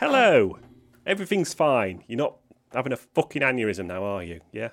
Hello. Everything's fine. You're not having a fucking aneurysm now, are you? Yeah.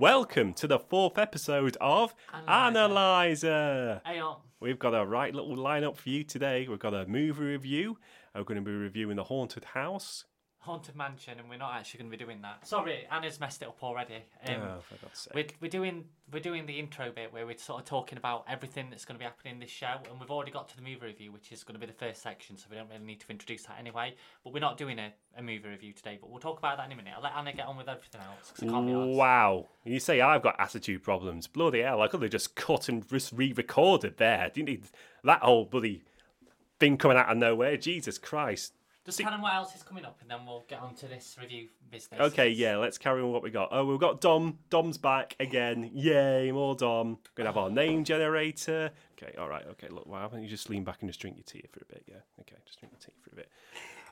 Welcome to the fourth episode of Analyzer. Hey. We've got a right little lineup for you today. We've got a movie review. We're going to be reviewing The Haunted House. Haunted Mansion, and we're not actually going to be doing that. Sorry, Anna's messed it up already. Um, oh, for God's sake. we're, we're doing we're doing the intro bit where we're sort of talking about everything that's going to be happening in this show, and we've already got to the movie review, which is going to be the first section, so we don't really need to introduce that anyway. But we're not doing a, a movie review today, but we'll talk about that in a minute. I'll let Anna get on with everything else I can't be. Wow. You say I've got attitude problems. Bloody hell, I could have just cut and just re recorded there. Didn't need that whole bloody thing coming out of nowhere. Jesus Christ. Just tell them what else is coming up, and then we'll get on to this review business. Okay, yeah, let's carry on what we got. Oh, we've got Dom. Dom's back again. Yay, more Dom. Gonna have our name generator. Okay, all right. Okay, look, why haven't you just lean back and just drink your tea for a bit? Yeah, okay, just drink your tea for a bit.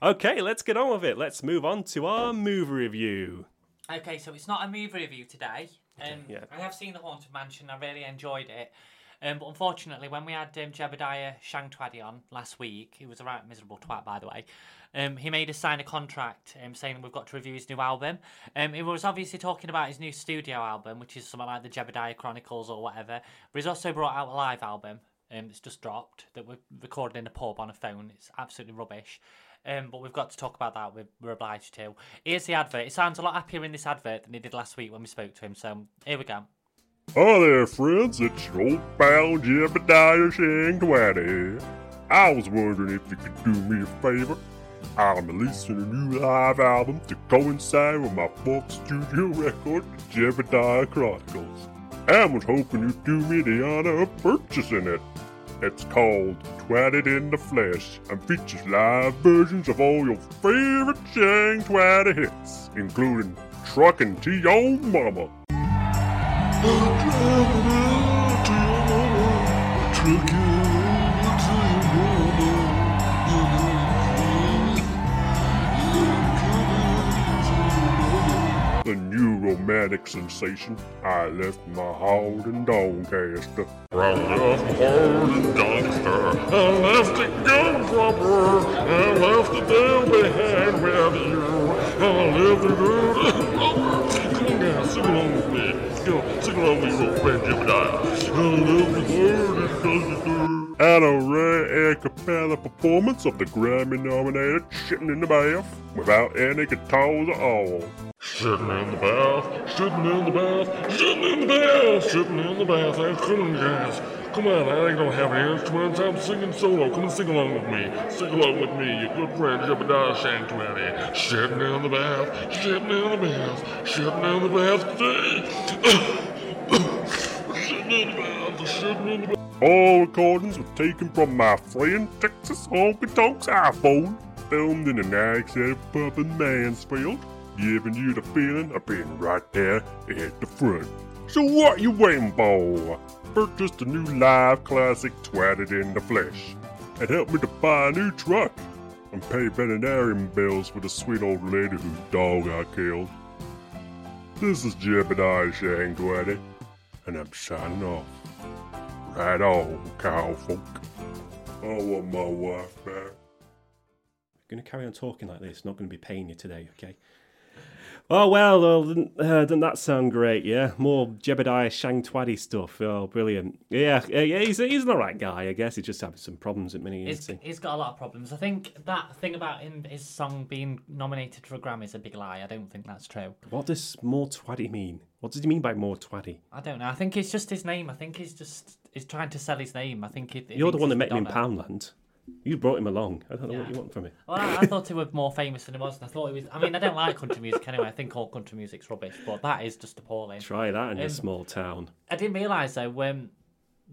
Okay, let's get on with it. Let's move on to our movie review. Okay, so it's not a movie review today. Um, yeah. I have seen The Haunted Mansion. I really enjoyed it. Um, but unfortunately, when we had um, Jebediah Shangtwaddy on last week, he was a right miserable twat, by the way. Um, he made us sign a contract um, saying we've got to review his new album. Um, he was obviously talking about his new studio album, which is something like the Jebediah Chronicles or whatever. But he's also brought out a live album um, that's just dropped that we're recorded in a pub on a phone. It's absolutely rubbish. Um, but we've got to talk about that. We're, we're obliged to. Here's the advert. It sounds a lot happier in this advert than it did last week when we spoke to him. So here we go. Hi there, friends. It's your old pal Jebediah Shangtwaddy. I was wondering if you could do me a favor. I'm releasing a new live album to coincide with my fourth studio record, Jebediah Chronicles. I was hoping you'd do me the honor of purchasing it. It's called Twatted in the Flesh and features live versions of all your favorite Shangtwaddy hits, including Truckin' to Your Mama. The new romantic sensation, I left my heart in Doncaster. I left my heart in Doncaster. I left it go proper. I left it down behind with you. I left it go. Come on, sing along with me. Go, sing along with your old friend. I Doncaster. And a rare a cappella performance of the Grammy-nominated "Shitting in the Bath" without any guitars at all. Shitting in the bath, shitting in the bath, shitting in the bath, shitting in the bath. Come on, guys. Come on, I ain't gonna have any instruments. I'm singing solo. Come and sing along with me. Sing along with me, your good friend Jebediah Shangtwaddy. Sitting in the bath, sitting in the bath, sitting in the bath today. in the bath. All recordings were taken from my friend Texas Honky Tonk's iPhone, filmed in an accent pub in Mansfield, giving you the feeling of being right there at the front. So what you waiting for? Purchase a new live classic Twatted in the Flesh, and helped me to buy a new truck, and pay veterinarian bills for the sweet old lady whose dog I killed. This is Jebediah Shangtwaddy, and I'm signing off. Right on, cowfolk. I want my wife back. going to carry on talking like this. Not going to be paying you today, okay? Oh well, well didn't, uh, didn't that sound great? Yeah, more Jebediah Shangtwaddy stuff. Oh, brilliant! Yeah, yeah, yeah, he's he's an alright guy, I guess. He's just having some problems at many. He's, he's got a lot of problems. I think that thing about him, his song being nominated for a Grammy is a big lie. I don't think that's true. What does more Twaddy mean? What does he mean by more Twaddy? I don't know. I think it's just his name. I think he's just he's trying to sell his name. I think it, You're the one that met him in Poundland. You brought him along. I don't know what you want from me. Well, I, I thought he was more famous than he was, and I thought he was. I mean, I don't like country music anyway. I think all country music's rubbish, but that is just appalling. Try that in a Um, small town. I didn't realise though when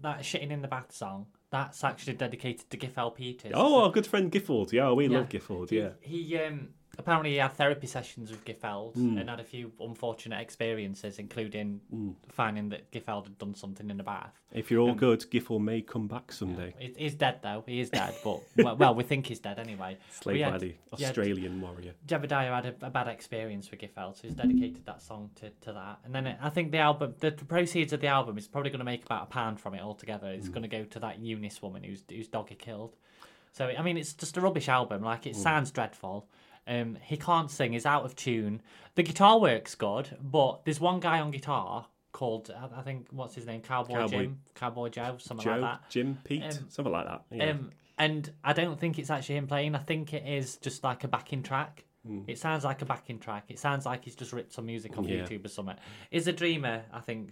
that shitting in the bath song that's actually dedicated to Giffel Peters. Oh, our good friend Gifford. Yeah, we Yeah. love Gifford. He- Yeah. He um apparently he had therapy sessions with Giffeld Hmm. and had a few unfortunate experiences, including Hmm. finding that Giffeld had done something in the bath. If you're all good, Giffel may come back someday. He- He's dead though. He is dead, but well, well, we think he's dead anyway. Slayed We had- yeah, Australian warrior. Jebediah had a, a bad experience with Giffeld, so he's dedicated that song to, to that. And then it, I think the album, the, the proceeds of the album is probably going to make about a pound from it altogether. It's going to go to that Eunice woman whose whose dog he killed. So I mean, it's just a rubbish album. Like it sounds dreadful. Um, he can't sing. He's out of tune. The guitar works good, but there's one guy on guitar called I, I think what's his name, Cowboy, Cowboy. Jim, Cowboy Joe, something Joe, like that. Jim, Pete, Um, something like that. Yeah. Um, and I don't think it's actually him playing. I think it is just like a backing track. It sounds like a backing track. It sounds like he's just ripped some music off Hmm. Yeah. YouTube or something. Is a dreamer, I think.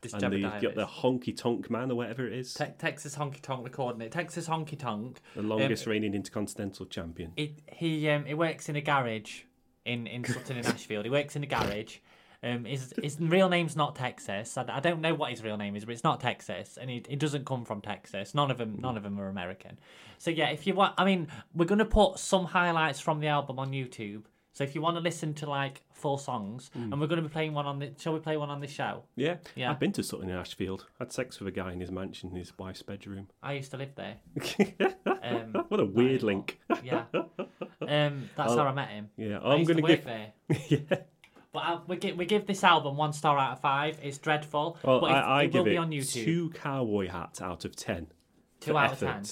This and the, Jebediah got the honky tonk man or whatever it is, Te- Texas Honky Tonk recording it. Texas Honky Tonk. the longest reigning intercontinental champion. It, he um, he works in a garage in in Sutton in Ashfield. He works in a garage. Um, his his real name's not Texas. I, I don't know what his real name is, but it's not Texas, and he, he doesn't come from Texas. None of them none of them are American. So yeah, if you want, I mean, we're gonna put some highlights from the album on YouTube. So if you want to listen to like four songs, and we're gonna be playing one on the, shall we play one on this show? Yeah, Yeah. I've been to Sutton in Ashfield. Had sex with a guy in his mansion in his wife's bedroom. I used to live there. Um, what a weird link. yeah, um, that's how I met him. Yeah, I I'm gonna work give. there. yeah. But I, we give we give this album one star out of five. It's dreadful. Well, but I, I it will give be it on YouTube. two cowboy hats out of ten. Two out of ten.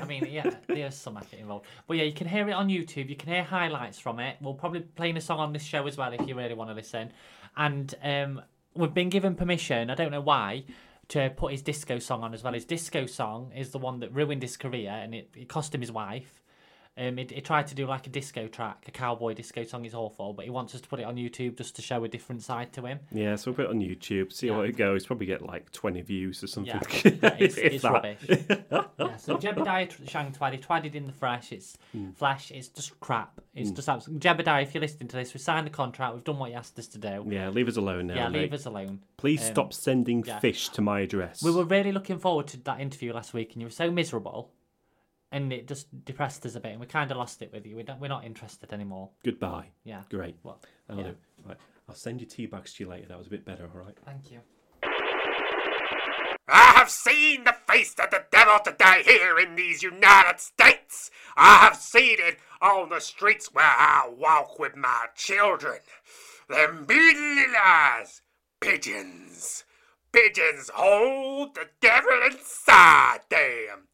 I mean, yeah, there's some effort involved. But yeah, you can hear it on YouTube. You can hear highlights from it. We'll probably be playing a song on this show as well if you really want to listen. And um, we've been given permission. I don't know why. To put his disco song on as well. His disco song is the one that ruined his career and it, it cost him his wife. Um, he, he tried to do like a disco track, a cowboy disco song is awful, but he wants us to put it on YouTube just to show a different side to him. Yeah, so we'll put it on YouTube, see how it goes. Probably get like 20 views or something. Yeah, yeah, it's, it's rubbish. yeah, so Jebediah Shang Twaddy, Twaddied in the flesh. It's Hmm. flesh. It's just crap. It's just absolute. Jebediah, if you're listening to this, we signed the contract. We've done what you asked us to do. Yeah, leave us alone now. Yeah, mate. leave us alone. Please um, stop sending yeah. fish to my address. We were really looking forward to that interview last week, and you were so miserable, and it just depressed us a bit, and we kind of lost it with you. We don't, we're not interested anymore. Goodbye. Yeah. Great. Well, I'll yeah. do. Right. I'll send you tea bags to you later. That was a bit better, all right? Thank you. I have seen the face of the devil today here in these United States. I have seen it on the streets where I walk with my children. Them beady eyes, pigeons. Pigeons hold the devil inside them.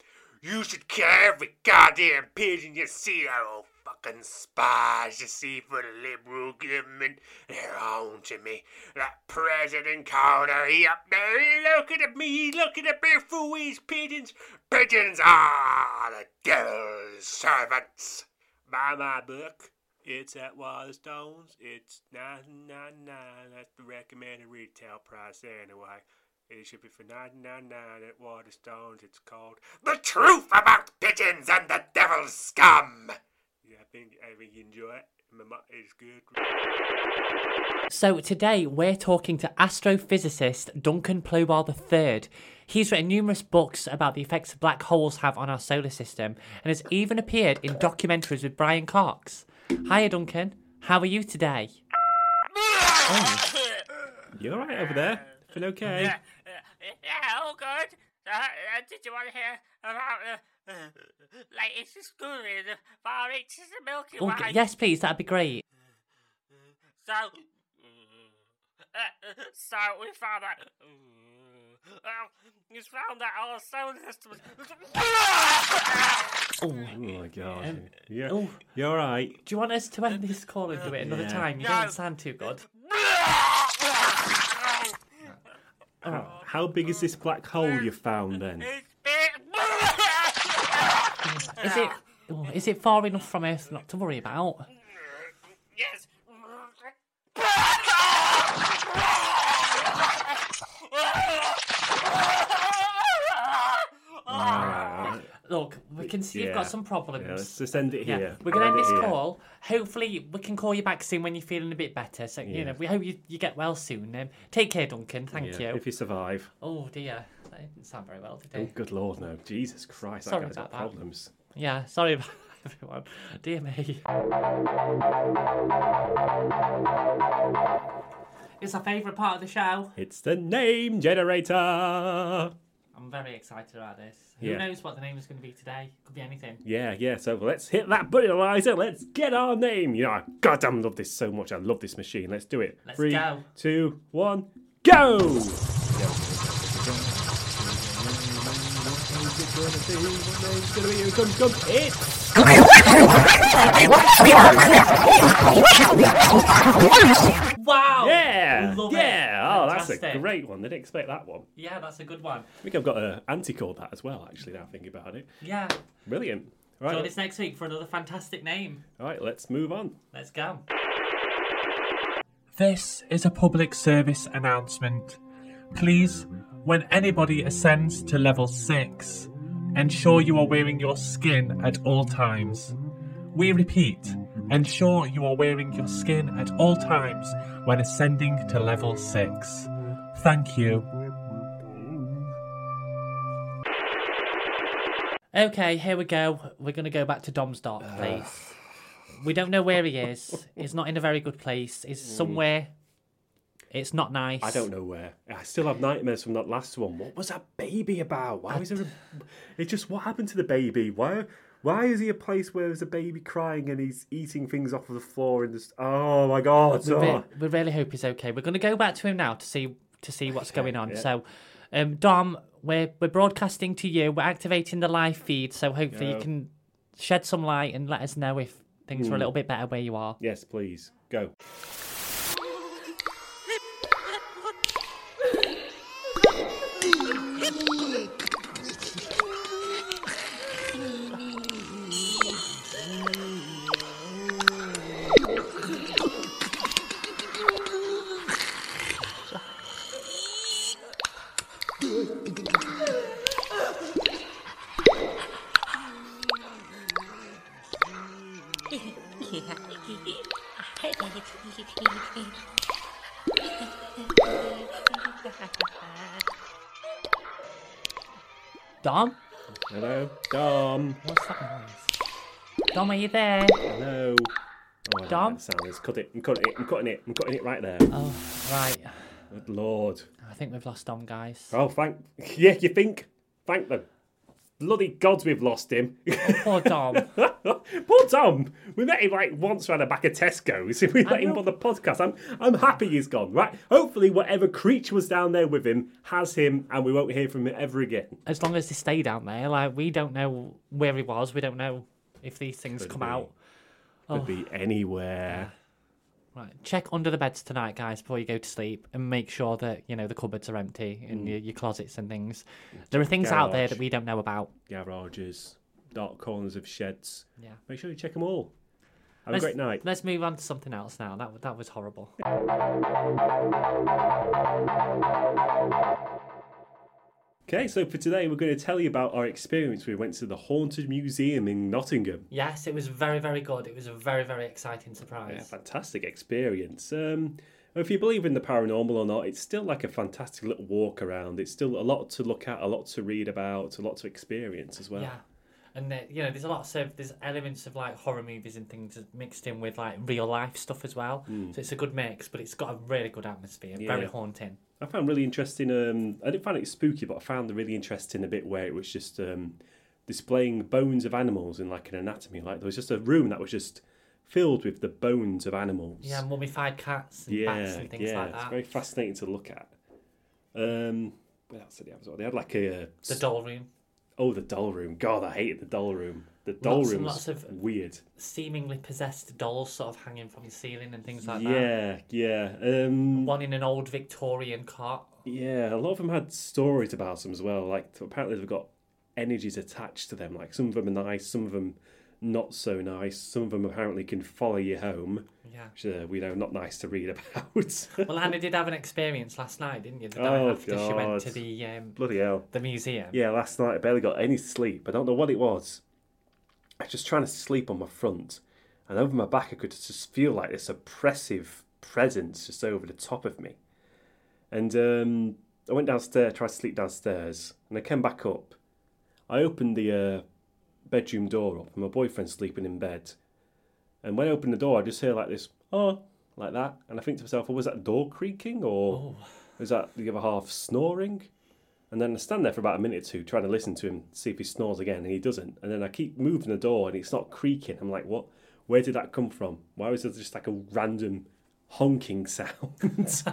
You should kill every goddamn pigeon you see, that old fucking spies you see for the liberal government. They're on to me. That President Carter, he up there, he looking at me, he looking at me through pigeons. Pigeons are the devil's servants. Buy my book. It's at Waterstones. It's nine nine nine. That's the recommended retail price anyway. It should be for nine nine nine at Waterstones. It's called The Truth About Pigeons and the Devil's Scum. Yeah, I think I think you enjoy it. My mo- It's good. So today we're talking to astrophysicist Duncan Plobar III. He's written numerous books about the effects black holes have on our solar system and has even appeared in documentaries with Brian Cox. Hiya Duncan, how are you today? Oh, You're all right over there? Feel okay? Yeah, yeah, all good. Uh, uh, did you want to hear about the uh, latest discovery in the far reaches of the Milky Oh, Way? g- yes, please, that'd be great. So, uh, so we found out. Uh, we found that our solar system. Oh, Oh my god. yeah. oh. You all right? do you want us to end this call and do it another Yeah. time? You No. don't sound too good. Oh. How big is this black hole you found then? Is it? oh, Is it far enough from Earth not to worry about? yes. We can see you've got some problems. Yeah, let's just end it Yeah, here. we're gonna end it this here. call. Hopefully, we can call you back soon when you're feeling a bit better. So you know, we hope you, you get well soon. Um, take care, Duncan. Thank Yeah, you. If you survive. Oh dear, that didn't sound very well, did Oh, good lord, no. Jesus Christ, Sorry that guy's got about that. problems. Yeah, sorry. About... everyone. Dear me. It's our favourite part of the show. It's the name generator. I'm very excited about this. Who Yeah. knows what the name is going to be today? Could be anything. Yeah, yeah. So let's hit that button, Eliza. Let's get our name. You know, I goddamn love this so much. I love this machine. Let's do it. Let's Three, go. two, one, go! It's Wow! yeah, Love it. yeah. Oh, that's a Fantastic. great one. Didn't expect that one. Yeah, that's a good one. I think I've got an anti-code that as well. Actually, now thinking about it, Yeah. brilliant. Join Right, us next week for another fantastic name. all right. Let's move on. Let's go. This is a public service announcement. Please, when anybody ascends to level 6, ensure you are wearing your skin at all times. We repeat, ensure you are wearing your skin at all times when ascending to level 6. Thank you. Okay, here we go. We're going to go back to Dom's dark place. we don't know where he is. He's not in a very good place. He's mm. somewhere. It's not nice. I don't know where. I still have nightmares from that last one. What was that baby about? Why was there? A... It just what happened to the baby? Why? Why is he a place where there's a baby crying and he's eating things off of the floor and just? Oh my god! We, re- oh. we really hope he's okay. We're going to go back to him now to see to see what's going on. yeah. So, um, Dom, we're we're broadcasting to you. We're activating the live feed, so hopefully Yeah. you can shed some light and let us know if things Hmm. are a little bit better where you are. Yes, please go. Dom, Hello, Dom. what's that noise? Dom, are you there? Hello. Oh, Dom? sound. is. Cut it. I'm cutting it. I'm cutting it. I'm cutting it right there. Oh, right. Good lord. I think we've lost Dom, guys. Oh, thank. Yeah, you think? Thank the bloody gods we've lost him. Oh, poor Dom. Poor Tom. We met him like once around the back of Tesco's. We let him on the podcast. I'm I'm happy he's gone. Right. Hopefully, whatever creature was down there with him has him, and we won't hear from him ever again. as long as they stay down there, like we don't know where he was. We don't know if these things Could come be. out. Could be oh. anywhere. Right, check under the beds tonight, guys, before you go to sleep, and make sure that you know the cupboards are empty and mm. your, your closets and things. There are things out there that we don't know about. Garages, dark corners of sheds. Yeah. Make sure you check them all. Have Let's, a great night. Let's move on to something else now. That that was horrible. Okay, so for today, we're going to tell you about our experience. We went to the Haunted Museum in Nottingham. Yes, it was very very good. It was a very very exciting Yeah, surprise. fantastic experience. Um, if you believe in the paranormal or not, it's still like a fantastic little walk around. It's still a lot to look at, a lot to read about, a lot to experience as well. Yeah. And uh, you know, there's a lot of there's elements of like horror movies and things mixed in with like real life stuff as well. So it's a good mix, but it's got a really good atmosphere. Very Hmm. Haunting. I found really interesting. Um, I didn't find it spooky, but I found the really interesting a bit where it was just um, displaying bones of animals in like an anatomy. Like there was just a room that was just filled with the bones of animals. Yeah, mummified cats and yeah, bats and things yeah. like It's very fascinating to look at. Um, what else did they have? well? They had like a The doll room, oh the doll room. God, I hated the doll room. The doll Lots room was lots of- weird. seemingly possessed dolls sort of hanging from the ceiling and things like that. yeah, yeah. Um, One in an old Victorian cot. Yeah, a lot of them had stories about them as well. Like apparently they've got energies attached to them. Like some of them are nice, some of them not so nice. Some of them apparently can follow you home, Yeah. which uh, we know not nice to read about. Well, Anna did have an experience last night, didn't you? The night Oh, after she went to God. the um, Bloody hell! the museum. Yeah, last night I barely got any sleep. I don't know what it was. I was just trying to sleep on my front, and over my back I could just feel like this oppressive presence just over the top of me. And um, I went downstairs, tried to sleep downstairs, and I came back up. I opened the uh, bedroom door up, and my boyfriend's sleeping in bed. And when I open the door, I just hear like this, oh, like that. And I think to myself, oh, was that door creaking or oh. was that the other half snoring? And then I stand there for about a minute or two trying to listen to him, see if he snores again, and he doesn't. And then I keep moving the door and it's not creaking. I'm like, what? Where did that come from? Why was there just like a random honking sound?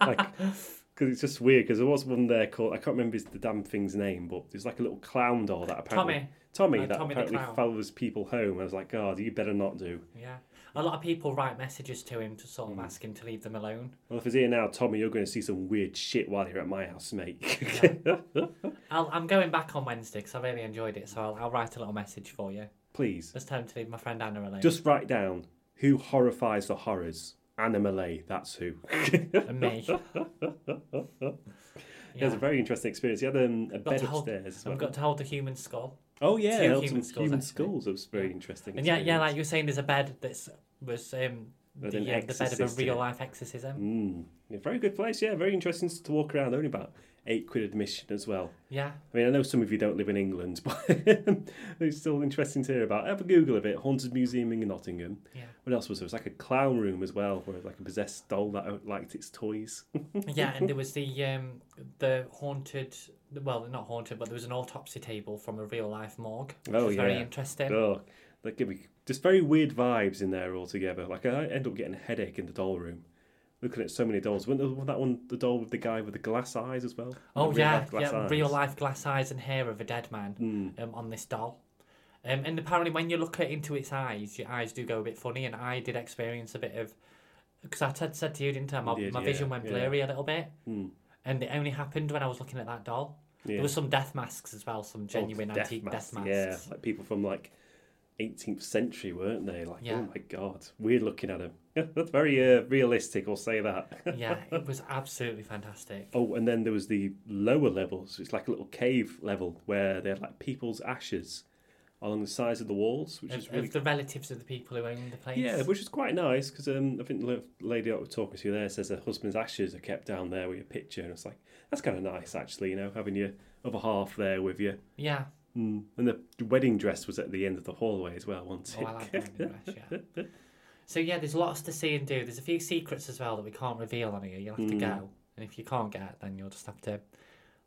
like, because it's just weird. Because there was one there called I can't remember his, the damn thing's name, but there's like a little clown doll that apparently Tommy. Tommy Uh, that Tommy apparently follows people home. I was like, God, you better not do. Yeah. A lot of people write messages to him to sort of ask him to leave them alone. Well, if he's here now, Tommy, you're going to see some weird shit while you're at my house, mate. I'll, I'm going back on Wednesday because I really enjoyed it, so I'll, I'll write a little message for you. Please, Just tell him to leave my friend Anna alone. just write down who horrifies the horrors. Anna Malay, that's who. And me. It was a very interesting experience. He had um, a Got bed hold- upstairs as well. I've got to hold a human skull. Oh yeah, two human skulls, human actually. skulls. It was very interesting. And yeah, yeah, like you were saying, there's a bed that's was um, the, uh, the bed of a real life exorcism. Mm, yeah, very good place. Yeah, very interesting to walk around. Only about eight quid admission as well. Yeah, I mean, I know some of you don't live in England, but it's still interesting to hear about. Have a Google of it. Haunted Museum in Nottingham. yeah, What else was there? It was like a clown room as well, where like a possessed doll that liked its toys. yeah. And there was the um, the haunted. Well, not haunted, but there was an autopsy table from a real life morgue. Which Oh, was very interesting. oh, that give me just very weird vibes in there altogether. Like I end up getting a headache in the doll room. Looking at so many dolls. Wasn't there that one, the doll with the guy with the glass eyes as well? Oh Like real yeah, yeah, eyes. real life glass eyes and hair of a dead man Mm. um, on this doll. Um, and apparently, when you look at into its eyes, your eyes do go a bit funny, and I did experience a bit of because I had said to you, didn't I? My, did, my vision yeah, went yeah. blurry a little bit, Mm. and it only happened when I was looking at that doll. Yeah. There were some death masks as well, some Oh, genuine antique death masks. Yeah, like people from like 18th century, weren't they? Like, Yeah. oh my god, weird looking at them. That's very uh, realistic. I'll say that. yeah, it was absolutely fantastic. Oh, and then there was the lower levels. It's like a little cave level where they had like people's ashes along the sides of the walls, which Of, is really of the relatives of the people who owned the place. yeah, which is quite nice because um, I think the lady I was talking to there says her husband's ashes are kept down there with your picture, and it's like that's kind of nice actually, you know, having your other half there with you. yeah. Mm. And the wedding dress was at the end of the hallway as well, wasn't Oh, it? Like the wedding dress, yeah. So yeah, there's lots to see and do. There's a few secrets as well that we can't reveal on here. You'll have to Mm. go, and if you can't get, then you'll just have to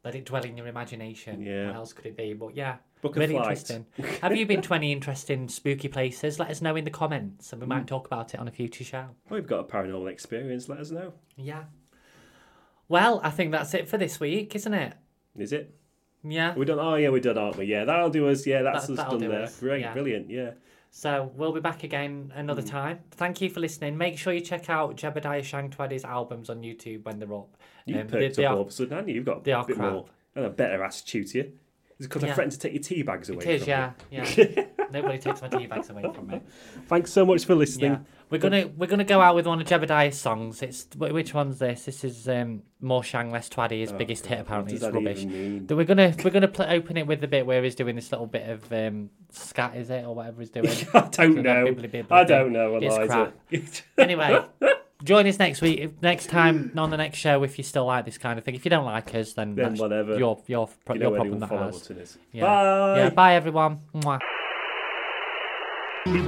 let it dwell in your imagination. Yeah. What else could it be? But yeah, Book really interesting. have you been to any interesting spooky places? Let us know in the comments, and we Mm. might talk about it on a future show. We've got a paranormal experience. Let us know. Yeah. Well, I think that's it for this week, isn't it? Is it? Yeah. We done. Oh yeah, we done, aren't we? Yeah, that'll do us. Yeah, that's That- us done do there. us, Great, yeah. brilliant. Yeah. So we'll be back again another Mm. time. Thank you for listening. Make sure you check out Jebediah Shangtwaddy's albums on YouTube when they're up. You Um, they- perked they up are- all of a sudden, haven't you? You've got they a are bit crap. more and a better attitude to you. Is it because Yeah. I threatened to take your tea bags away? It is, from yeah, you? yeah. Nobody takes my tea bags away from me. Thanks so much for listening. Yeah, we're gonna we're gonna go out with one of Jebediah's songs. It's which one's this? This is um, more Shang Less Twaddy, his Oh, biggest God, hit. Apparently, does it's that rubbish. even We're gonna we're gonna pl- open it with the bit where he's doing this little bit of um, scat, is it, or whatever he's doing? I don't that know. bibbly bibbly I don't know, It's Eliza. Anyway, join us next week, next time on the next show if you still like this kind of thing. If you don't like us, then, Then that's whatever. your your pro- you your know where problem, the not follow ours. button is. Yeah. Bye. Yeah, bye everyone. Mwah. We